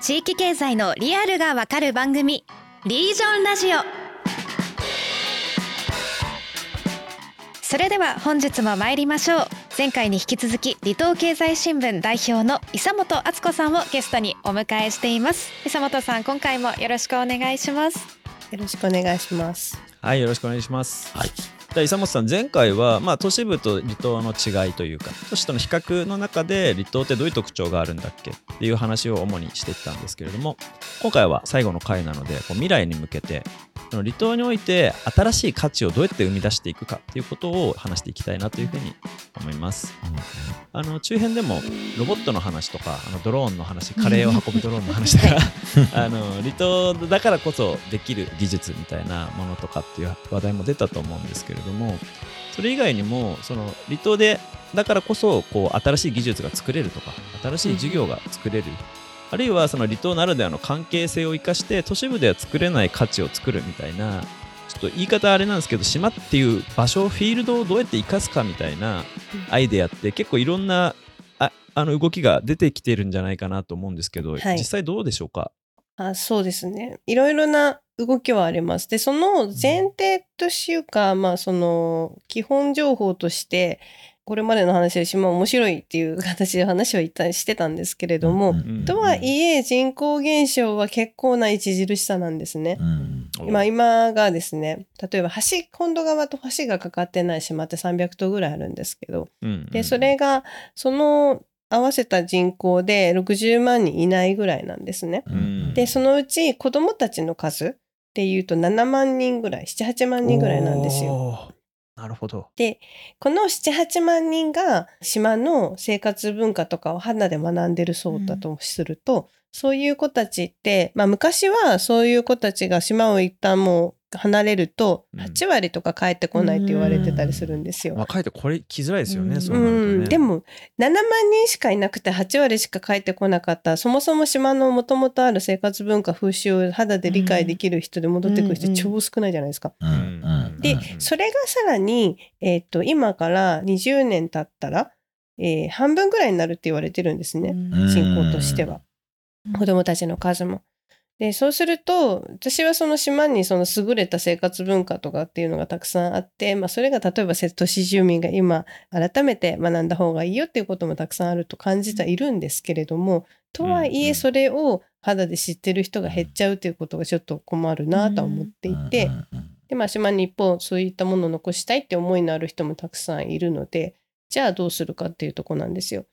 地域経済のリアルがわかる番組リージョンラジオ。それでは本日も参りましょう。前回に引き続き離島経済新聞代表の伊本敦子さんをゲストにお迎えしています。伊本さん今回もよろしくお願いします。よろしくお願いします。はいよろしくお願いします。はい伊本さん前回は、まあ、都市部と離島の違いというか都市との比較の中で離島ってどういう特徴があるんだっけ？っていう話を主にしていったんですけれども今回は最後の回なのでこう未来に向けてその離島において新しい価値をどうやって生み出していくかっていうことを話していきたいなというふうに思います。あの中編でもロボットの話とかあのドローンの話カレーを運ぶドローンの話とか あの離島だからこそできる技術みたいなものとかっていう話題も出たと思うんですけれどもそれ以外にもその離島でだからこそこう新しい技術が作れるとか新しい授業が作れる、あるいはその離島ならではの関係性を生かして都市部では作れない価値を作るみたいなちょっと言い方あれなんですけど島っていう場所フィールドをどうやって生かすかみたいなアイデアって結構いろんなああの動きが出てきてるんじゃないかなと思うんですけど、はい、実際どうでしょうか？あそうですね。いろいろな動きはあります。でその前提というか、うん、まあその基本情報としてこれまでの話で島面白いっていう形で話は一旦してたんですけれども、とはいえ人口減少は結構な著しさなんですね。うん、まあ今がですね例えば橋本土側と橋がかかってない島って300棟ぐらいあるんですけど、でそれがその合わせた人口で60万人いないぐらいなんですね。うん、でそのうち子どもたちの数っていうと7万人ぐらい78万人ぐらいなんですよ。なるほど。で、この7、8万人が島の生活文化とかを肌で学んでるそうだとすると、うん、そういう子たちって、まあ昔はそういう子たちが島を一旦もう離れると8割とか帰ってこないって言われてたりするんですよ。まあ、帰ってこれ来づらいですよね、うん、そうなるとね。でも7万人しかいなくて8割しか帰ってこなかったそもそも島のもともとある生活文化風習を肌で理解できる人で戻ってくる人超少ないじゃないですか。でそれがさらに、えーと、今から20年経ったら、えー、半分ぐらいになるって言われてるんですね人口としては。子供たちの数も。で、そうすると、私はその島にその優れた生活文化とかっていうのがたくさんあって、まあそれが例えば都市住民が今改めて学んだ方がいいよっていうこともたくさんあると感じてはいるんですけれども、とはいえそれを肌で知ってる人が減っちゃうということがちょっと困るなと思っていて、で、まあ島に一方そういったものを残したいって思いのある人もたくさんいるので、じゃあどうするかっていうとこなんですよ。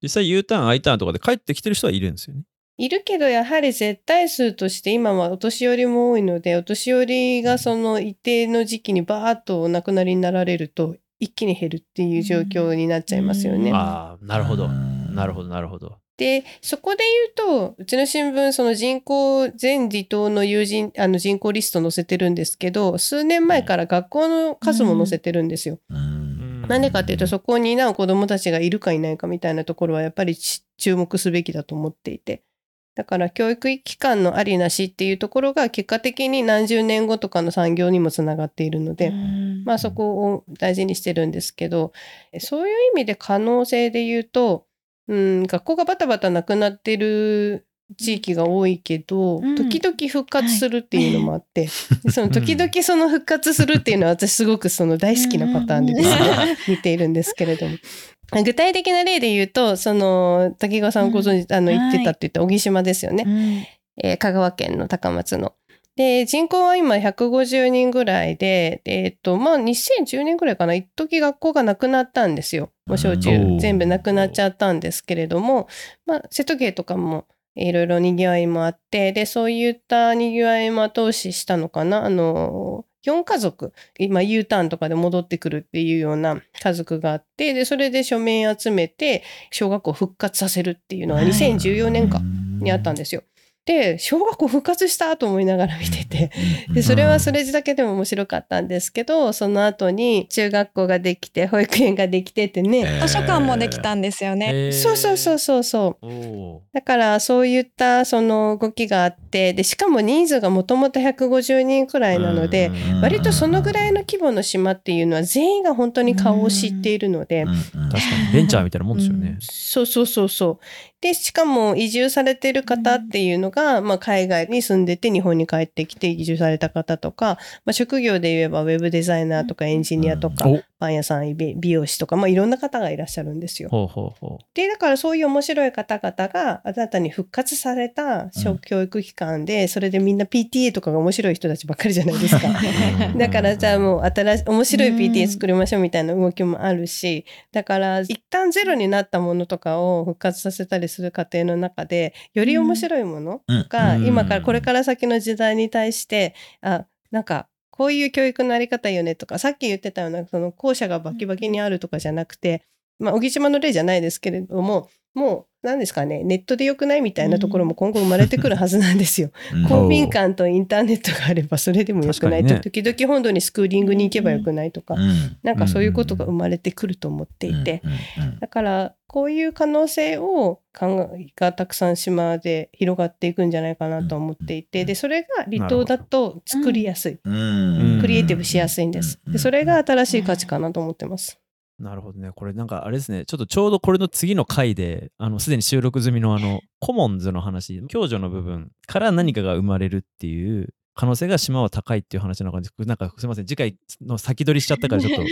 実際 U ターン、I ターンとかで帰ってきてる人はいるんですよね。いるけどやはり絶対数として今はお年寄りも多いのでお年寄りがその一定の時期にバーッとお亡くなりになられると一気に減るっていう状況になっちゃいますよね。ああなるほどなるほどなるほど。でそこで言うとうちの新聞その人口全離島の友人あの人口リスト載せてるんですけど数年前から学校の数も載せてるんですよ。なんでかっていうとそこに担う子どもたちがいるかいないかみたいなところはやっぱり注目すべきだと思っていて。だから教育機関のありなしっていうところが結果的に何十年後とかの産業にもつながっているので、まあそこを大事にしてるんですけど、そういう意味で可能性で言うと、うん、学校がバタバタなくなってる地域が多いけど、うん、時々復活するっていうのもあって、はい、その時々その復活するっていうのは私すごくその大好きなパターンでですね、見ているんですけれども。具体的な例で言うと、その、滝川さんご存知、あの、言ってたって言った小木島ですよね。えー、香川県の高松の。で、人口は今150人ぐらいで、えっ、と、まあ、2010年ぐらいかな、一時学校がなくなったんですよ。もう小中、全部なくなっちゃったんですけれども、まあ、瀬戸芸とかも、いろいろ賑わいもあって、で、そういった賑わいも後押ししたのかな。あの、4家族、今 U ターンとかで戻ってくるっていうような家族があって、で、それで署名集めて、小学校復活させるっていうのが2014年かにあったんですよ。で小学校復活したと思いながら見てて。でそれはそれだけでも面白かったんですけどその後に中学校ができて保育園ができてってね、図書館もできたんですよね。そうそうそうそうそう。だからそういったその動きがあってでしかも人数がもともと150人くらいなので割とそのぐらいの規模の島っていうのは全員が本当に顔を知っているので確かにベンチャーみたいなもんですよね。そうそうそうそう。でしかも移住されてる方っていうのが、まあ、海外に住んでて日本に帰ってきて移住された方とか、まあ、職業で言えばウェブデザイナーとかエンジニアとか、パン屋さん美容師とか、まあ、いろんな方がいらっしゃるんですよ。ほうほうほう。でだからそういう面白い方々が新たに復活された小教育機関で、うん、それでみんな PTA とかが面白い人たちばっかりじゃないですか。だからじゃあもう新しい面白い PTA 作りましょうみたいな動きもあるしだから一旦ゼロになったものとかを復活させたりする過程の中でより面白いものが、今からこれから先の時代に対してあなんかこういう教育のあり方よねとかさっき言ってたようなその校舎がバキバキにあるとかじゃなくて、まあ、小木島の例じゃないですけれどももう何ですかねネットでよくないみたいなところも今後生まれてくるはずなんですよ。公民館とインターネットがあればそれでもよくないと、ね、時々本土にスクーリングに行けばよくないとか、うん、なんかそういうことが生まれてくると思っていて、だからこういう可能性を考えがたくさん島で広がっていくんじゃないかなと思っていて。でそれが離島だと作りやすい、クリエイティブしやすいんです。でそれが新しい価値かなと思ってます。なるほどね。これなんかあれですね。ちょっとちょうどこれの次の回で、あの、すでに収録済みのあの、コモンズの話、共助の部分から何かが生まれるっていう可能性が島は高いっていう話の中で、なんかすみません、次回の先取りしちゃったからちょっと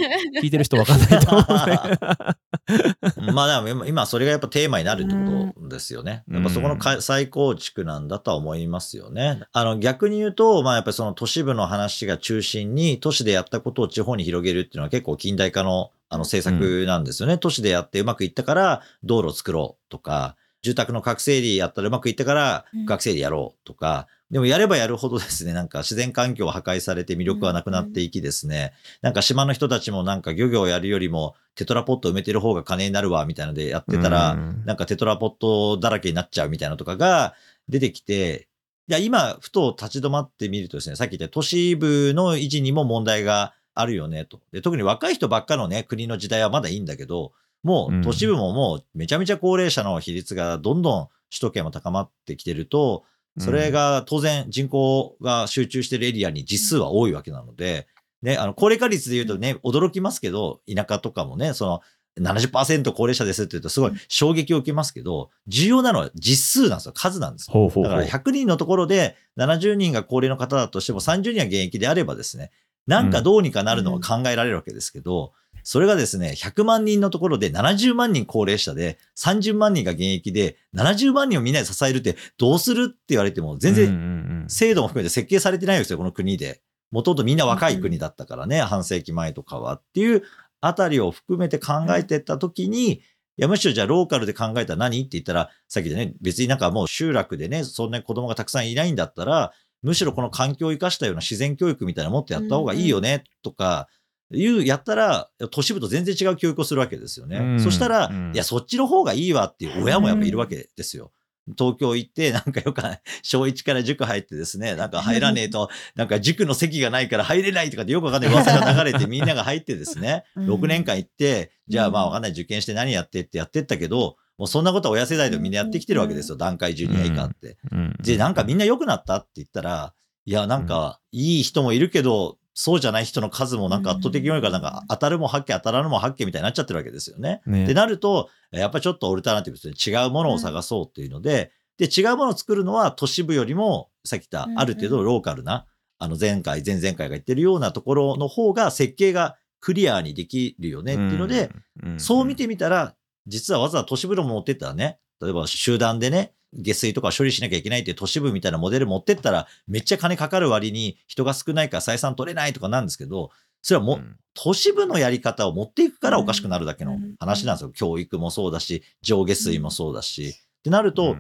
聞いてる人分かんないと思う、ね、まあでも今それがやっぱテーマになるってことですよね。やっぱそこの再構築なんだとは思いますよね。あの逆に言うと、まあやっぱりその都市部の話が中心に都市でやったことを地方に広げるっていうのは結構近代化のあの政策なんですよね。うん、都市でやってうまくいったから道路を作ろうとか、住宅の覚醒理やったらうまくいったから学生理やろうとか、でもやればやるほどですね、なんか自然環境は破壊されて魅力はなくなっていきですね、なんか島の人たちもなんか漁業をやるよりもテトラポット埋めてる方が金になるわ、みたいなのでやってたら、なんかテトラポットだらけになっちゃうみたいなとかが出てきて、いや、今、ふと立ち止まってみるとですね、さっき言った都市部の維持にも問題があるよねと。で特に若い人ばっかのね、国の時代はまだいいんだけど、もう都市部ももうめちゃめちゃ高齢者の比率がどんどん首都圏も高まってきてると、それが当然人口が集中してるエリアに実数は多いわけなので、ね、あの、高齢化率で言うとね、驚きますけど、田舎とかもね、その、70%高齢者ですって言うとすごい衝撃を受けますけど、重要なのは実数なんですよ。数なんですよ。だから100人のところで70人が高齢の方だとしても30人は現役であればですね、なんかどうにかなるのは考えられるわけですけど、それがですね、100万人のところで70万人高齢者で、30万人が現役で、70万人をみんなで支えるってどうするって言われても、全然制度も含めて設計されてないんですよ、この国で。もともとみんな若い国だったからね、半世紀前とかはっていうあたりを含めて考えてったときに、いや、むしろじゃあローカルで考えたら何って言ったら、さっきでね、別になんかもう集落でね、そんな子供がたくさんいないんだったら、むしろこの環境を生かしたような自然教育みたいなもっとやった方がいいよね、とか、いうやったら、都市部と全然違う教育をするわけですよね。うん、そしたら、うん、いや、そっちの方がいいわっていう親もやっぱいるわけですよ。東京行って、なんかよく、小1から塾入ってですね、なんか入らねえと、なんか塾の席がないから入れないとかってよくわかんない噂が流れてみんなが入ってですね、6年間行って、じゃあまあわかんない受験して何やってってやってったけど、もうそんなことは親世代でもみんなやってきてるわけですよ。段階ジュニア以下って。で、なんかみんな良くなったって言ったら、いや、なんか、いい人もいるけど、そうじゃない人の数もなんか圧倒的に多いから、なんか当たるも発見、当たらぬも発見みたいになっちゃってるわけですよね。ね。ってなると、やっぱりちょっとオルタナティブですね。違うものを探そうっていうので、で、違うものを作るのは都市部よりも、さっき言ったある程度ローカルな、あの前回、前々回が言ってるようなところの方が設計がクリアにできるよねっていうので、そう見てみたら、実はわざわざ都市部の持ってったらね、例えば集団でね、下水とか処理しなきゃいけないっていう都市部みたいなモデル持ってったら、めっちゃ金かかる割に人が少ないから採算取れないとかなんですけど、それはも、うん、都市部のやり方を持っていくからおかしくなるだけの話なんですよ。教育もそうだし、上下水もそうだし。ってなると、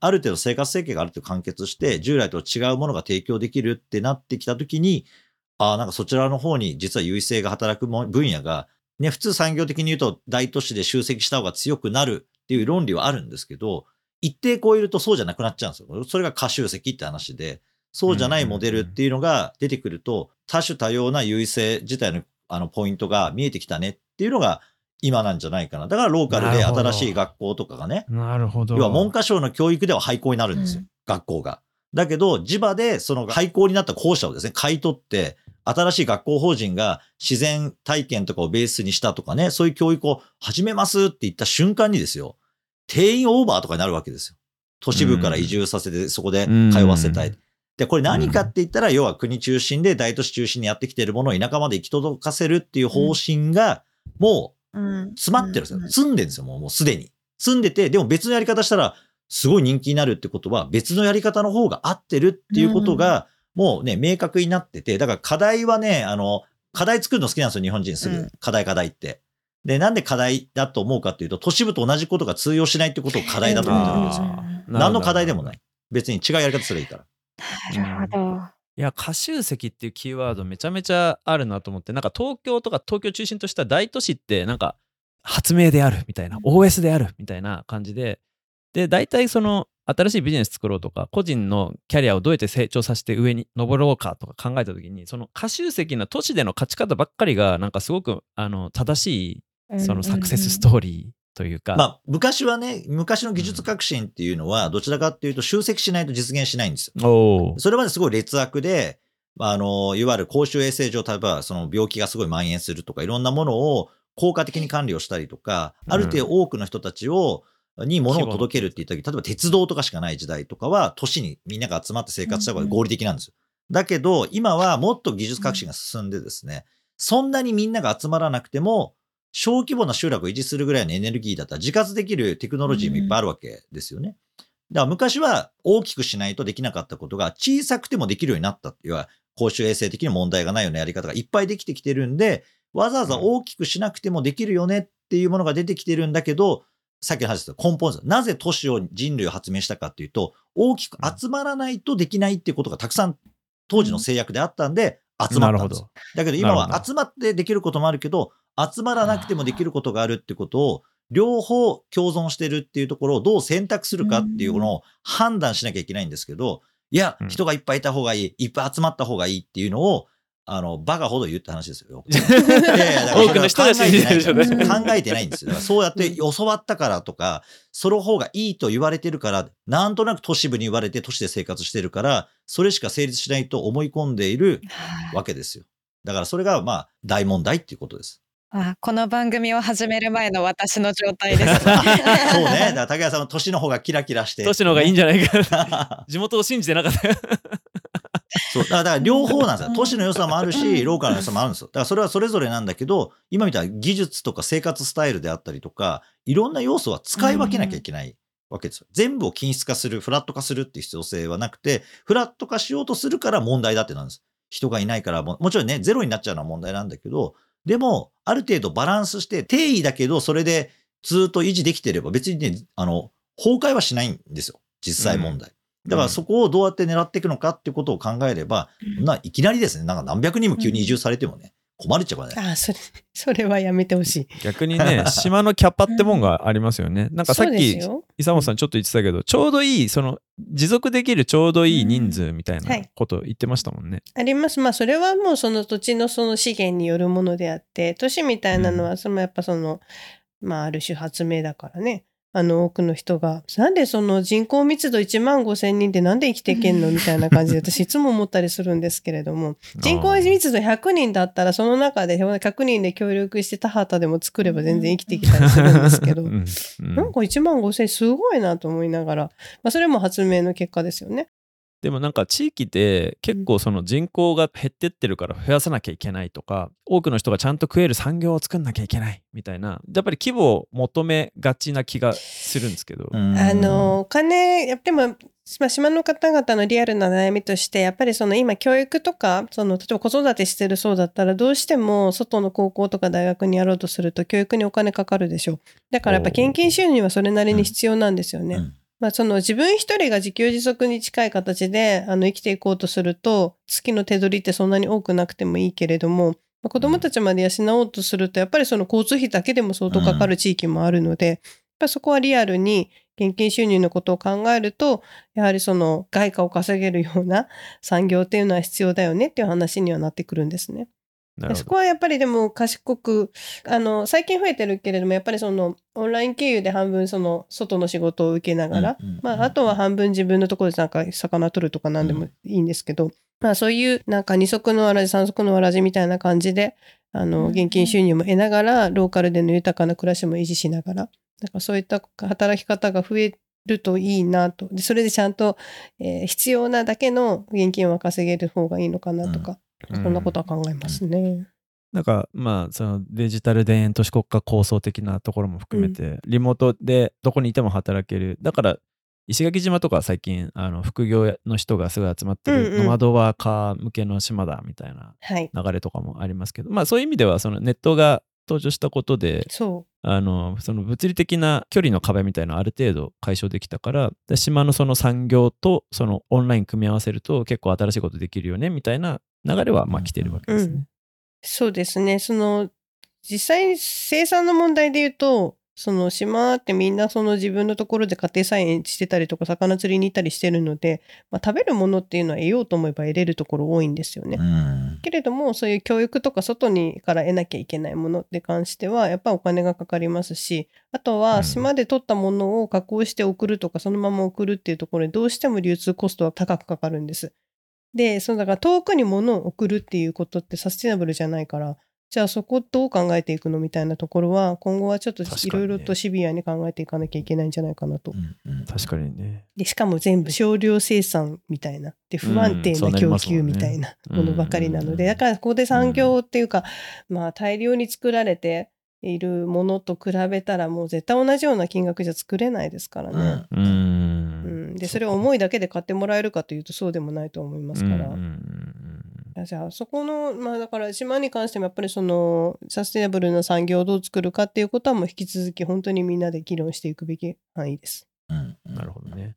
ある程度生活設計がある程度完結して、従来と違うものが提供できるってなってきたときに、ああ、なんかそちらの方に実は優位性が働く分野が、ね、普通産業的に言うと大都市で集積した方が強くなるっていう論理はあるんですけど、一定超えるとそうじゃなくなっちゃうんですよ。それが可集積って話で、そうじゃないモデルっていうのが出てくると、多種多様な優位性自体のあのポイントが見えてきたねっていうのが今なんじゃないかな。だからローカルで新しい学校とかがね、なるほど。要は文科省の教育では廃校になるんですよ、うん学校が。だけど、地場でその廃校になった校舎をですね、買い取って、新しい学校法人が自然体験とかをベースにしたとかね、そういう教育を始めますって言った瞬間にですよ、定員オーバーとかになるわけですよ。都市部から移住させて、そこで通わせたい。うんで、これ何かって言ったら、要は国中心で大都市中心にやってきているものを田舎まで行き届かせるっていう方針が、もううん詰まってるんですよう。ん積んでるんですよ、もうもうすでに。積んでて、でも別のやり方したら、すごい人気になるってことは、別のやり方の方が合ってるっていうことが、もうね、明確になってて、だから課題はね、あの、課題作るの好きなんですよ、日本人すぐ。うん課題課題って。で、なんで課題だと思うかっていうと、都市部と同じことが通用しないってことを課題だと思ってるわけですよ。何の課題でもない。別に違うやり方すればいいから。なるほど。いや、過集積っていうキーワードめちゃめちゃあるなと思って、なんか東京とか東京中心とした大都市って、なんか発明であるみたいな、OS であるみたいな感じで、で、大体その新しいビジネス作ろうとか、個人のキャリアをどうやって成長させて上に登ろうかとか考えたときに、その過集積な都市での勝ち方ばっかりが、なんかすごくあの正しいそのサクセスストーリーというか、まあ、昔はね、昔の技術革新っていうのは、どちらかっていうと集積しないと実現しないんですよ。それまですごい劣悪で、まあ、あの、いわゆる公衆衛生上、例えばその病気がすごい蔓延するとか、いろんなものを効果的に管理をしたりとか、うん。ある程度多くの人たちを、に物を届けるって言った時、例えば鉄道とかしかない時代とかは、都市にみんなが集まって生活した方が合理的なんですよ。だけど、今はもっと技術革新が進んでですね、そんなにみんなが集まらなくても、小規模な集落を維持するぐらいのエネルギーだったら自活できるテクノロジーもいっぱいあるわけですよね。だから昔は大きくしないとできなかったことが小さくてもできるようになったっていう公衆衛生的に問題がないようなやり方がいっぱいできてきてるんで、わざわざ大きくしなくてもできるよねっていうものが出てきてるんだけど、さっきの話です根本です。よなぜ都市を人類を発明したかっていうと、大きく集まらないとできないっていうことがたくさん当時の制約であったんで、集まったんです。よ。だけど今は集まってできることもあるけど、集まらなくてもできることがあるってことを、両方共存してるっていうところをどう選択するかっていうのを判断しなきゃいけないんですけど、いやう、ん。人がいっぱいいた方がいい、いっぱい集まった方がいいっていうのを、あの、バカほど言うって話ですよ。いやいやだから多くの人が信じてるでしょうねそれは考えてないんですよ。考えてないんですよ。だからそうやって教わったからとか、その方がいいと言われてるから、なんとなく都市部に言われて都市で生活してるから、それしか成立しないと思い込んでいるわけですよ。だからそれがまあ大問題っていうことです。あこの番組を始める前の私の状態です。そうね。だから竹谷さんの都市の方がキラキラして。都市の方がいいんじゃないか。ゃ 地元を信じてなかったよ。そう。だから両方なんですよ。うん都市の良さもあるし、ローカルの良さもあるんですよ。だからそれはそれぞれなんだけど、今みたいな技術とか生活スタイルであったりとか、いろんな要素は使い分けなきゃいけないわけですよ。全部を均質化する、フラット化するっていう必要性はなくて、フラット化しようとするから問題だってなんです。人がいないからも、もちろんね、ゼロになっちゃうのは問題なんだけど、でも、ある程度バランスして、定位だけど、それでずっと維持できてれば、別にね、あの、崩壊はしないんですよ。実際問題。だからそこをどうやって狙っていくのかっていうことを考えれば、そんないきなりですね、なんか何百人も急に移住されてもね、困るっちゃうからね。あ、それ、それはやめてほしい。逆にね、島のキャパってもんがありますよね。なんかさっき。伊佐本さんちょっと言ってたけど、ちょうどいい、その、持続できるちょうどいい人数みたいなはいこと言ってましたもんね。あります。まあ、それはもうその土地のその資源によるものであって、都市みたいなのは、そのやっぱその、まあ、ある種発明だからね。あの、多くの人が、なんでその人口密度1万5千人ってなんで生きていけんの？みたいな感じで、私いつも思ったりするんですけれども、人口密度100人だったら、その中で100人で協力して田畑でも作れば全然生きてきたりするんですけど、なんか1万5千すごいなと思いながら、まあ、それも発明の結果ですよね。でもなんか地域で結構その人口が減ってってるから増やさなきゃいけないとか多くの人がちゃんと食える産業を作んなきゃいけないみたいなやっぱり規模を求めがちな気がするんですけど、うん。あの、お金、やっぱでも、まあ、島の方々のリアルな悩みとして、やっぱりその今教育とか、その例えば子育てしてるそうだったら、どうしても外の高校とか大学にやろうとすると教育にお金かかるでしょ。う。だからやっぱ献金収入はそれなりに必要なんですよね。うんまあその自分一人が自給自足に近い形であの生きていこうとすると、月の手取りってそんなに多くなくてもいいけれども、まあ子供たちまで養おうとすると、やっぱりその交通費だけでも相当かかる地域もあるので、やっぱそこはリアルに現金収入のことを考えると、やはりその外貨を稼げるような産業っていうのは必要だよねっていう話にはなってくるんですね。そこはやっぱりでも賢くあの最近増えてるけれどもやっぱりそのオンライン経由で半分その外の仕事を受けながら、まあ、あとは半分自分のところでなんか魚取るとか何でもいいんですけど、まあ、そういうなんか二足のわらじ三足のわらじみたいな感じであの現金収入も得ながらローカルでの豊かな暮らしも維持しながらなんかそういった働き方が増えるといいなと。でそれでちゃんと、えー、必要なだけの現金は稼げる方がいいのかなとか、うん、そん。なことは考えますね。うんなんかまあそのデジタル田園都市国家構想的なところも含めて、うん、リモートでどこにいても働ける。だから石垣島とか最近あの副業の人がすごい集まってるノマドワーカー向けの島だみたいな流れとかもありますけど、はい、まあそういう意味ではそのネットが登場したことであのその物理的な距離の壁みたいなのある程度解消できたから島のその産業とそのオンライン組み合わせると結構新しいことできるよねみたいな流れはまあ来てるわけですね。うん、そうですねその実際に生産の問題で言うとその島ってみんなその自分のところで家庭菜園してたりとか魚釣りに行ったりしてるので、まあ、食べるものっていうのは得ようと思えば得れるところ多いんですよね。けれどもそういう教育とか外にから得なきゃいけないものって関してはやっぱお金がかかりますしあとは島で取ったものを加工して送るとかそのまま送るっていうところでどうしても流通コストは高くかかるんです。で、そのだから遠くに物を送るっていうことってサステナブルじゃないから、じゃあそこどう考えていくのみたいなところは今後はちょっといろいろとシビアに考えていかなきゃいけないんじゃないかなと。確かにね。でしかも全部少量生産みたいなで不安定な供給みたいなものばかりなので、だからここで産業っていうか、まあ大量に作られているものと比べたらもう絶対同じような金額じゃ作れないですからね。うん、うん、でそれを思いだけで買ってもらえるかというとそうでもないと思いますから。じゃあそこのまあだから島に関してもやっぱりそのサステナブルな産業をどう作るかっていうことはもう引き続き本当にみんなで議論していくべき範囲です。うん、なるほどね。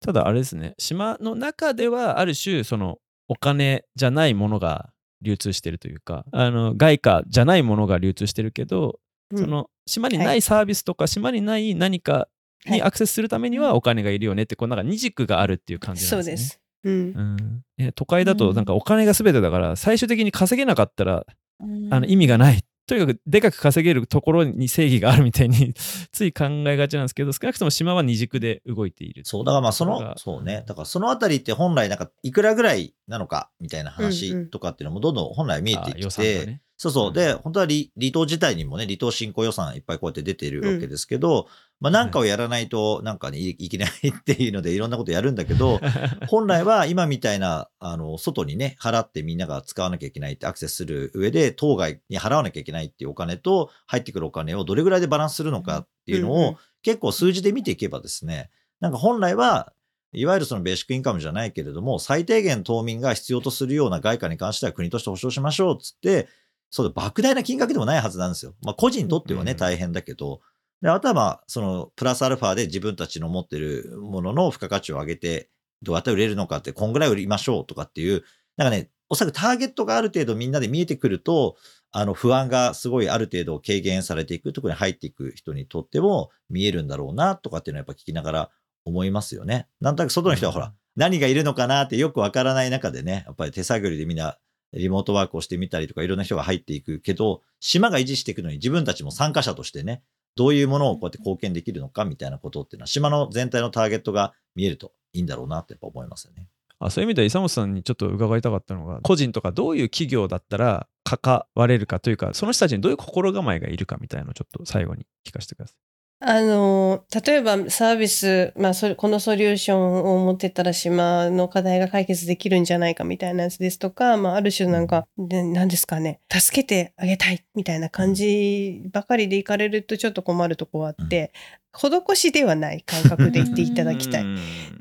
ただあれですね島の中ではある種そのお金じゃないものが流通してるというかあの外貨じゃないものが流通してるけど、うん、その島にないサービスとか、はい、島にない何かにアクセスするためにはお金がいるよねって、こうなんか二軸があるっていう感じなんですね。そうです。うん、うん、都会だとなんかお金が全てだから最終的に稼げなかったら、うん、あの意味がない。とにかくでかく稼げるところに正義があるみたいに つい考えがちなんですけど少なくとも島は二軸で動いている。そうだからまあそのそうね。だからそのあたりって本来なんかいくらぐらいなのかみたいな話とかっていうのもどんどん本来見えてきて、ね、そうそう。で、本当は離離島自体にもね、離島振興予算いっぱいこうやって出ているわけですけど、うん、まあなんかをやらないと、なんかね、いけないっていうので、いろんなことやるんだけど、本来は今みたいな、あの、外にね、払ってみんなが使わなきゃいけないってアクセスする上で、当該に払わなきゃいけないっていうお金と、入ってくるお金をどれぐらいでバランスするのかっていうのを、結構数字で見ていけばですね、なんか本来は、いわゆるそのベーシックインカムじゃないけれども、最低限島民が必要とするような外貨に関しては国として保障しましょうっつって、そうだ、莫大な金額でもないはずなんですよ。まあ、個人にとってはね、大変だけど、であとはまあ、その、プラスアルファで自分たちの持ってるものの付加価値を上げて、どうやって売れるのかって、こんぐらい売りましょうとかっていう、なんかね、おそらくターゲットがある程度みんなで見えてくると、あの、不安がすごいある程度軽減されていく、ところに入っていく人にとっても見えるんだろうな、とかっていうのはやっぱ聞きながら思いますよね。なんとなく外の人はほら、何がいるのかなってよくわからない中でね、やっぱり手探りでみんなリモートワークをしてみたりとかいろんな人が入っていくけど、島が維持していくのに自分たちも参加者としてね、どういうものをこうやって貢献できるのかみたいなことっていうのは、島の全体のターゲットが見えるといいんだろうなってやっぱ思いますよね。あそういう意味では、伊佐本さんにちょっと伺いたかったのが、個人とかどういう企業だったら関われるかというか、その人たちにどういう心構えがいるかみたいなのをちょっと最後に聞かせてください。あの、例えばサービス、まあ、このソリューションを持ってたら島の課題が解決できるんじゃないかみたいなやつですとか、まあある種なんか、何ですかね、助けてあげたいみたいな感じばかりで行かれるとちょっと困るとこはあって、施しではない感覚で言っていただきたい。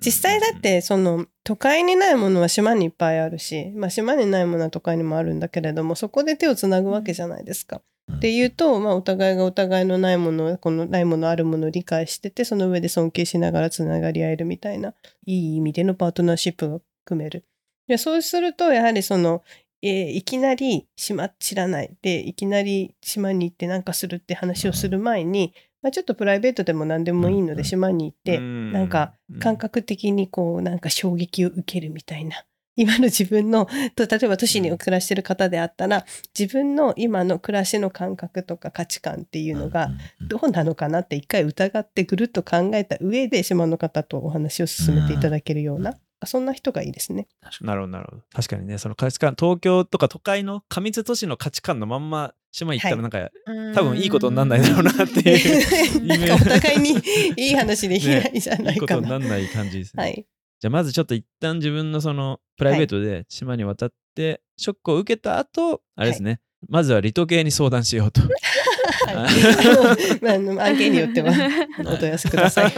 実際だってその都会にないものは島にいっぱいあるし、まあ島にないものは都会にもあるんだけれども、そこで手をつなぐわけじゃないですか。っていうと、まあ、お互いがお互いのないものこのないものあるものを理解しててその上で尊敬しながらつながり合えるみたいないい意味でのパートナーシップが組める。でそうするとやはりその、えー、いきなり島知らないでいきなり島に行って何かするって話をする前にまあ、ちょっとプライベートでも何でもいいので島に行って、うん。なんか感覚的にこうなんか衝撃を受けるみたいな。今の自分の と例えば都市に暮らしてる方であったら自分の今の暮らしの感覚とか価値観っていうのがどうなのかなって一回疑ってぐるっと考えた上で島の方とお話を進めていただけるような、そんな人がいいですね。なるほどなるほど。確かにねその価値観東京とか都会の過密都市の価値観のまんま島行ったらはい。なんか、多分いいことになんないだろうなっていう なんかお互いにいい話でき ないじゃないいいことかな。になんない感じですね、はい、じゃあまずちょっと一旦自分のそのプライベートで島に渡ってショックを受けた後あれですね、まずは離島系に相談しようと。はい。まああの案件によってはお問い合わせください。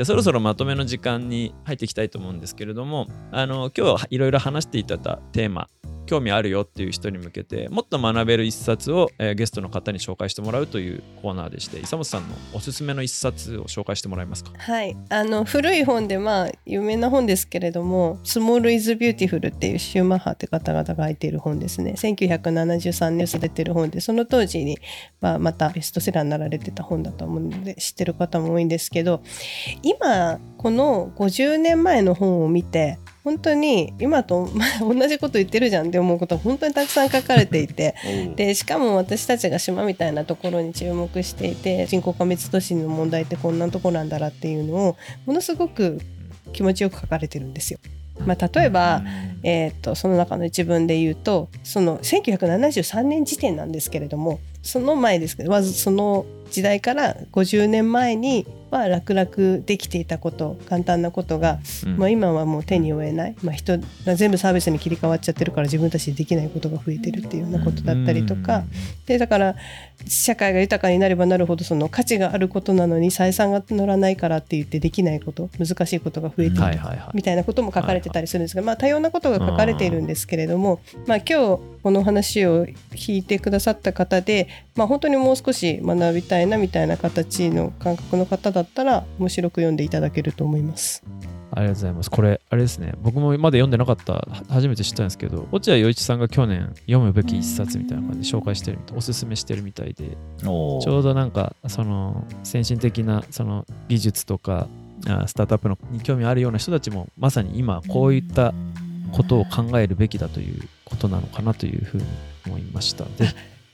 じゃあそろそろまとめの時間に入っていきたいと思うんですけれどもあの今日いろいろ話していただいたテーマ興味あるよっていう人に向けてもっと学べる一冊を、えーゲストの方に紹介してもらうというコーナーでして鯨本さんのおすすめの一冊を紹介してもらえますか？はい、あの古い本でまあ有名な本ですけれども「スモール・イズ・ビューティフル」っていうシューマッハって方々が書いている本ですね。1973年出てる本でその当時に、まあ、またベストセラーになられてた本だと思うので知ってる方も多いんですけど今この50年前の本を見て本当に今と、まあ、同じこと言ってるじゃんって思うことが本当にたくさん書かれていてでしかも私たちが島みたいなところに注目していて人口過密都市の問題ってこんなとこなんだらっていうのをものすごく気持ちよく書かれてるんですよ。まあ、例えば、えー、とその中の一文で言うとその1973年時点なんですけれどもその前ですけどまずその時代から50年前には楽々できていたこと簡単なことが、うん。まあ、今はもう手に負えない、まあ、人が全部サービスに切り替わっちゃってるから自分たちでできないことが増えてるっていうようなことだったりとか、でだから社会が豊かになればなるほどその価値があることなのに採算が乗らないからって言ってできないこと難しいことが増えているみたいなことも書かれてたりするんですが、まあ、多様なことが書かれているんですけれども、まあ、今日この話を聞いてくださった方で、まあ、本当にもう少し学びたいなみたいな形の感覚の方だったら面白く読んでいただけると思います。ありがとうございます。これ、あれですね、僕もまだ読んでなかった、は初めて知ったんですけど、落合陽一さんが去年読むべき一冊みたいな感じで紹介してるみたい、おすすめしてるみたいで、ちょうどなんか、その先進的なその技術とか、あスタートアップのに興味あるような人たちも、まさに今、こういったことを考えるべきだということなのかなというふうに思いました。で、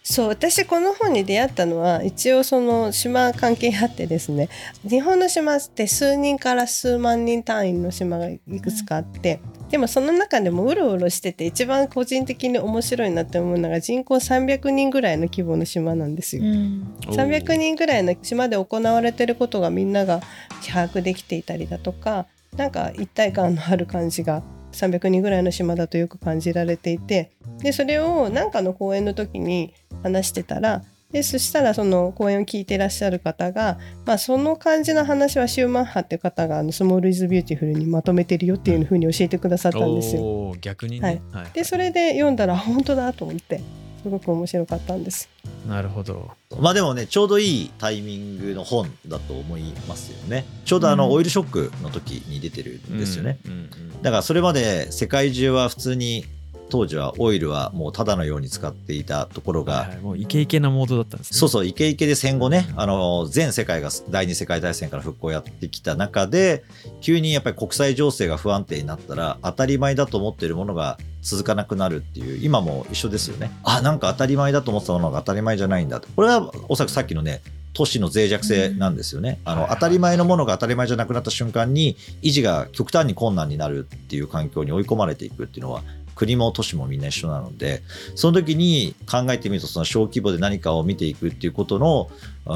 そう私この本に出会ったのは一応その島関係あってですね日本の島って数人から数万人単位の島がいくつかあってでもその中でもうろうろしてて一番個人的に面白いなって思うのが人口300人ぐらいの規模の島なんですよ。300人ぐらいの島で行われてることがみんなが把握できていたりだとかなんか一体感のある感じが300人ぐらいの島だとよく感じられていてでそれを何かの講演の時に話してたらでそしたらその講演を聞いてらっしゃる方が、まあ、その感じの話はシューマッハっていう方があのスモール・イズ・ビューティフルにまとめてるよっていうふうに教えてくださったんですよ。逆にね。はいでそれで読んだら本当だと思ってすごく面白かったんです。なるほど。まあでもね、ちょうどいいタイミングの本だと思いますよね。ちょうどあの、うんオイルショックの時に出てるんですよね。うん。うんうんだからそれまで世界中は普通に当時はオイルはもうただのように使っていたところが、はいはいもうイケイケなモードだったんですね。そうそうイケイケで戦後ねあの全世界が第二次世界大戦から復興をやってきた中で急にやっぱり国際情勢が不安定になったら当たり前だと思っているものが続かなくなるっていう今も一緒ですよね。あなんか当たり前だと思ってたものが当たり前じゃないんだと。これはおそらくさっきのね都市の脆弱性なんですよね、あの当たり前のものが当たり前じゃなくなった瞬間に維持が極端に困難になるっていう環境に追い込まれていくっていうのは国も都市もみんな一緒なのでその時に考えてみるとその小規模で何かを見ていくっていうことの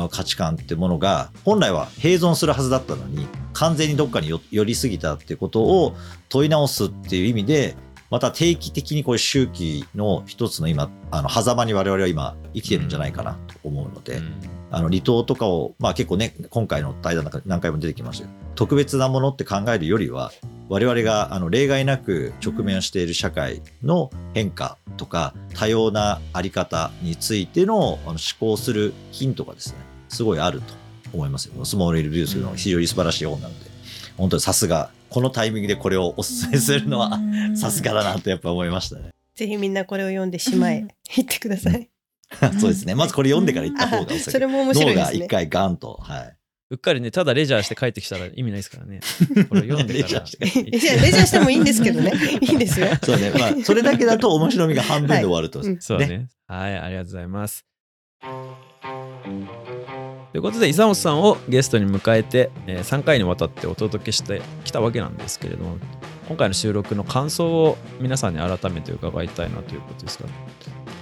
価値観ってものが本来は併存するはずだったのに完全にどっかに寄りすぎたってことを問い直すっていう意味でまた定期的にこういう周期の一つの今あの狭間に我々は今生きてるんじゃないかなと思うので、うん。あの離島とかを、まあ、結構ね今回の対談の中で何回も出てきましたけど特別なものって考えるよりは我々があの例外なく直面している社会の変化とか多様なあり方についてのあの思考するヒントがですねすごいあると思いますよ。スモール・イル・ビュースの非常に素晴らしい本なので本当にさすがこのタイミングでこれをお勧めするのはさすがだなとやっぱ思いましたね。ぜひみんなこれを読んで島へ 行ってください。そうですね。まずこれ読んでから行った方がおそれも面白いですね。脳が一回ガンと。はい。うっかりね、ただレジャーして帰ってきたら意味ないですからね。これ読んでレからジャーして。いやレジャーしてもいいんですけどね。いいんですよ。そうね。まあ、それだけだと面白みが半分で終わると。はいうんそうだねはい、ありがとうございます。ということで、伊本さんをゲストに迎えて、え3回にわたってお届けしてきたわけなんですけれども、今回の収録の感想を皆さんに改めて伺いたいなということですが、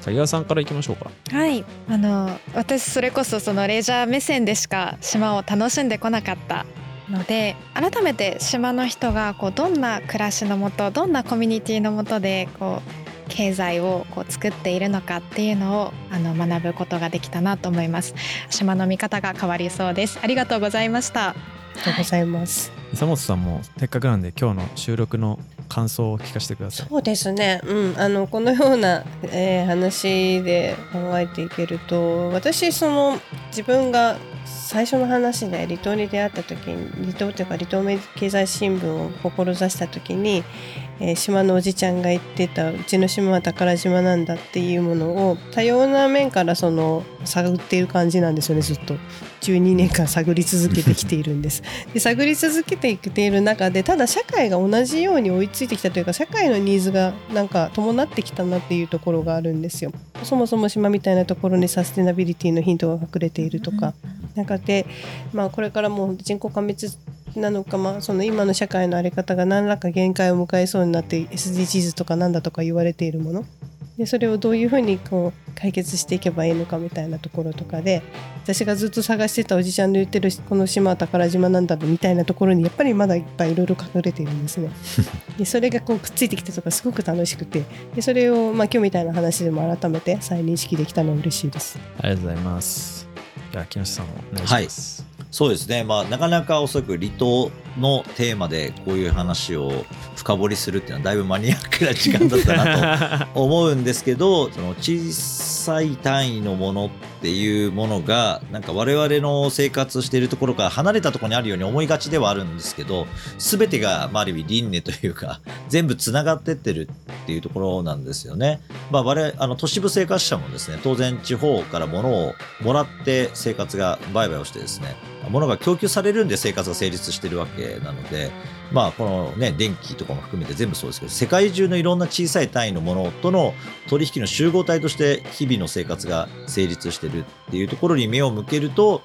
滝川さんからいきましょうか。はい。あの私それこそそのレジャー目線でしか島を楽しんでこなかったので改めて島の人がこうどんな暮らしのもとどんなコミュニティのもとでこう経済をこう作っているのかっていうのをあの学ぶことができたなと思います。島の見方が変わりそうです。ありがとうございました。ありがとうございます。伊本さんもせっかくなんで今日の収録の感想を聞かせてください。そうですね、うん、あのこのような、えー話で考えていけると私その自分が最初の話で離島に出会った時に離島というか離島経済新聞を志した時に、えー島のおじちゃんが言ってたうちの島は宝島なんだっていうものを多様な面からその探っている感じなんですよねずっと12年間探り続けてきているんです。で探り続けていっている中でただ社会が同じように追いついてきたというか社会のニーズがなんか伴ってきたなっていうところがあるんですよ。そもそも島みたいなところにサステナビリティのヒントが隠れているとか、なんかで、まあ、これからもう人口過滅なのか、まあ、その今の社会の在り方が何らか限界を迎えそうになって SDGs とかなんだとか言われているものでそれをどういうふうにこう解決していけばいいのかみたいなところとかで私がずっと探してたおじちゃんの言ってるこの島は宝島なんだみたいなところにやっぱりまだいっぱいいろいろ隠れているんですね。でそれがこうくっついてきてとかすごく楽しくてでそれをまあ今日みたいな話でも改めて再認識できたのは嬉しいです。ありがとうございます。じゃあ、木下さんお願いします。そうですね。まあ、なかなかおそらく離島のテーマでこういう話を深掘りするっていうのはだいぶマニアックな時間だったなと思うんですけど、その小さい単位のものっていうものが、なんか我々の生活しているところから離れたところにあるように思いがちではあるんですけど、すべてが、まあ、ある意味輪廻というか、全部つながってってるっていうところなんですよね。まあ、我々、あの、都市部生活者もですね、当然地方から物をもらって生活が売買をしてですね、物が供給されるんで生活が成立してるわけなので、まあ、このね、電気とかも含めて全部そうですけど、世界中のいろんな小さい単位のものとの取引の集合体として日々の生活が成立してるっていうところに目を向けると、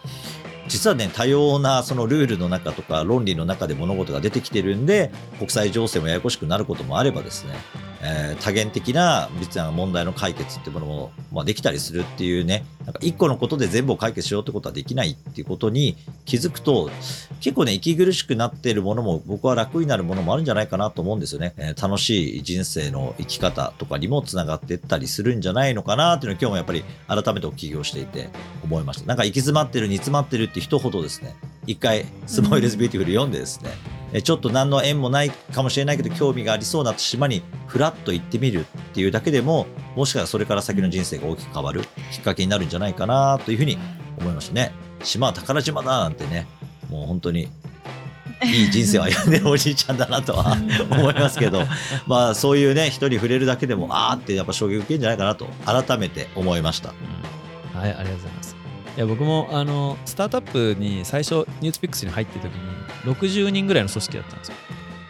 実はね、多様なそのルールの中とか論理の中で物事が出てきてるんで、国際情勢もややこしくなることもあればですね、えー多元的な実は問題の解決っていうものも、まあ、できたりするっていうね、なんか一個のことで全部を解決しようってことはできないっていうことに気づくと、結構ね、息苦しくなっているものも僕は楽になるものもあるんじゃないかなと思うんですよね。えー楽しい人生の生き方とかにもつながっていったりするんじゃないのかなっていうのを今日もやっぱり改めてお聞きをしていて思いました。なんか行き詰まってる、煮詰まってるって人ほどですね、一回スモール・イズ・ビューティフル読んでですね、えちょっと何の縁もないかもしれないけど興味がありそうな島にフラッと行ってみるっていうだけでももしかしたらそれから先の人生が大きく変わるきっかけになるんじゃないかなというふうに思いましたね。島は宝島だなんてねもう本当にいい人生を歩んでるおじいちゃんだなとは 思いますけどまあそういうね人に触れるだけでもあーってやっぱ衝撃受けるんじゃないかなと改めて思いました。うんはい、ありがとうございます。いや僕もあのスタートアップに最初ニュースピックスに入ってる時に60人ぐらいの組織だったんですよ。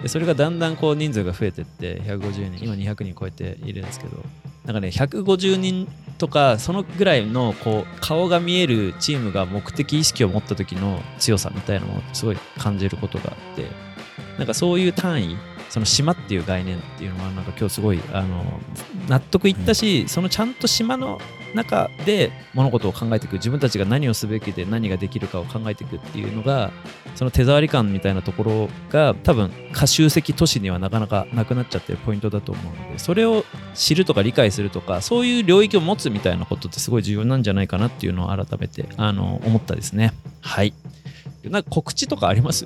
でそれがだんだんこう人数が増えてって150人今200人超えているんですけどなんかね150人とかそのぐらいのこう顔が見えるチームが目的意識を持った時の強さみたいなのをすごい感じることがあってなんかそういう単位その島っていう概念っていうのはなんか今日すごいあの納得いったし、そのちゃんと島の中で物事を考えていく自分たちが何をすべきで何ができるかを考えていくっていうのがその手触り感みたいなところが多分過集積都市にはなかなかなくなっちゃってるポイントだと思うのでそれを知るとか理解するとかそういう領域を持つみたいなことってすごい重要なんじゃないかなっていうのを改めてあの思ったですね。はい。なんか告知とかあります？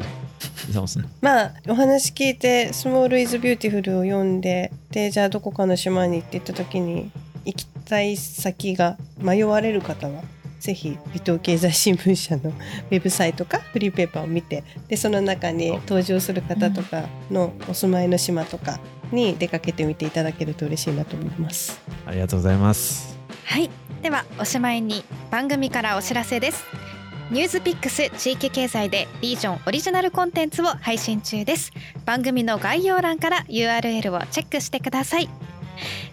まあお話聞いて「スモール・イズ・ビューティフル」を読んででじゃあどこかの島に行って言った時に行きたい先が迷われる方はぜひ離島経済新聞社の ウェブサイトかフリーペーパーを見てでその中に登場する方とかのお住まいの島とかに出かけてみていただけると嬉しいなと思います。ありがとうございます。はい。でではおしまいに番組からお知らせです。ニュースピックス地域経済でリージョンオリジナルコンテンツを配信中です。番組の概要欄から URL をチェックしてください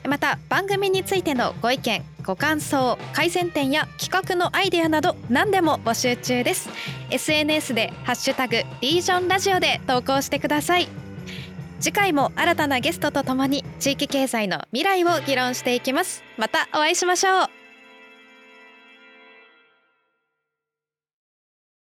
また番組についてのご意見ご感想改善点や企画のアイデアなど何でも募集中です。SNS でハッシュタグリージョンラジオで投稿してください。次回も新たなゲストとともに地域経済の未来を議論していきます。またお会いしましょう。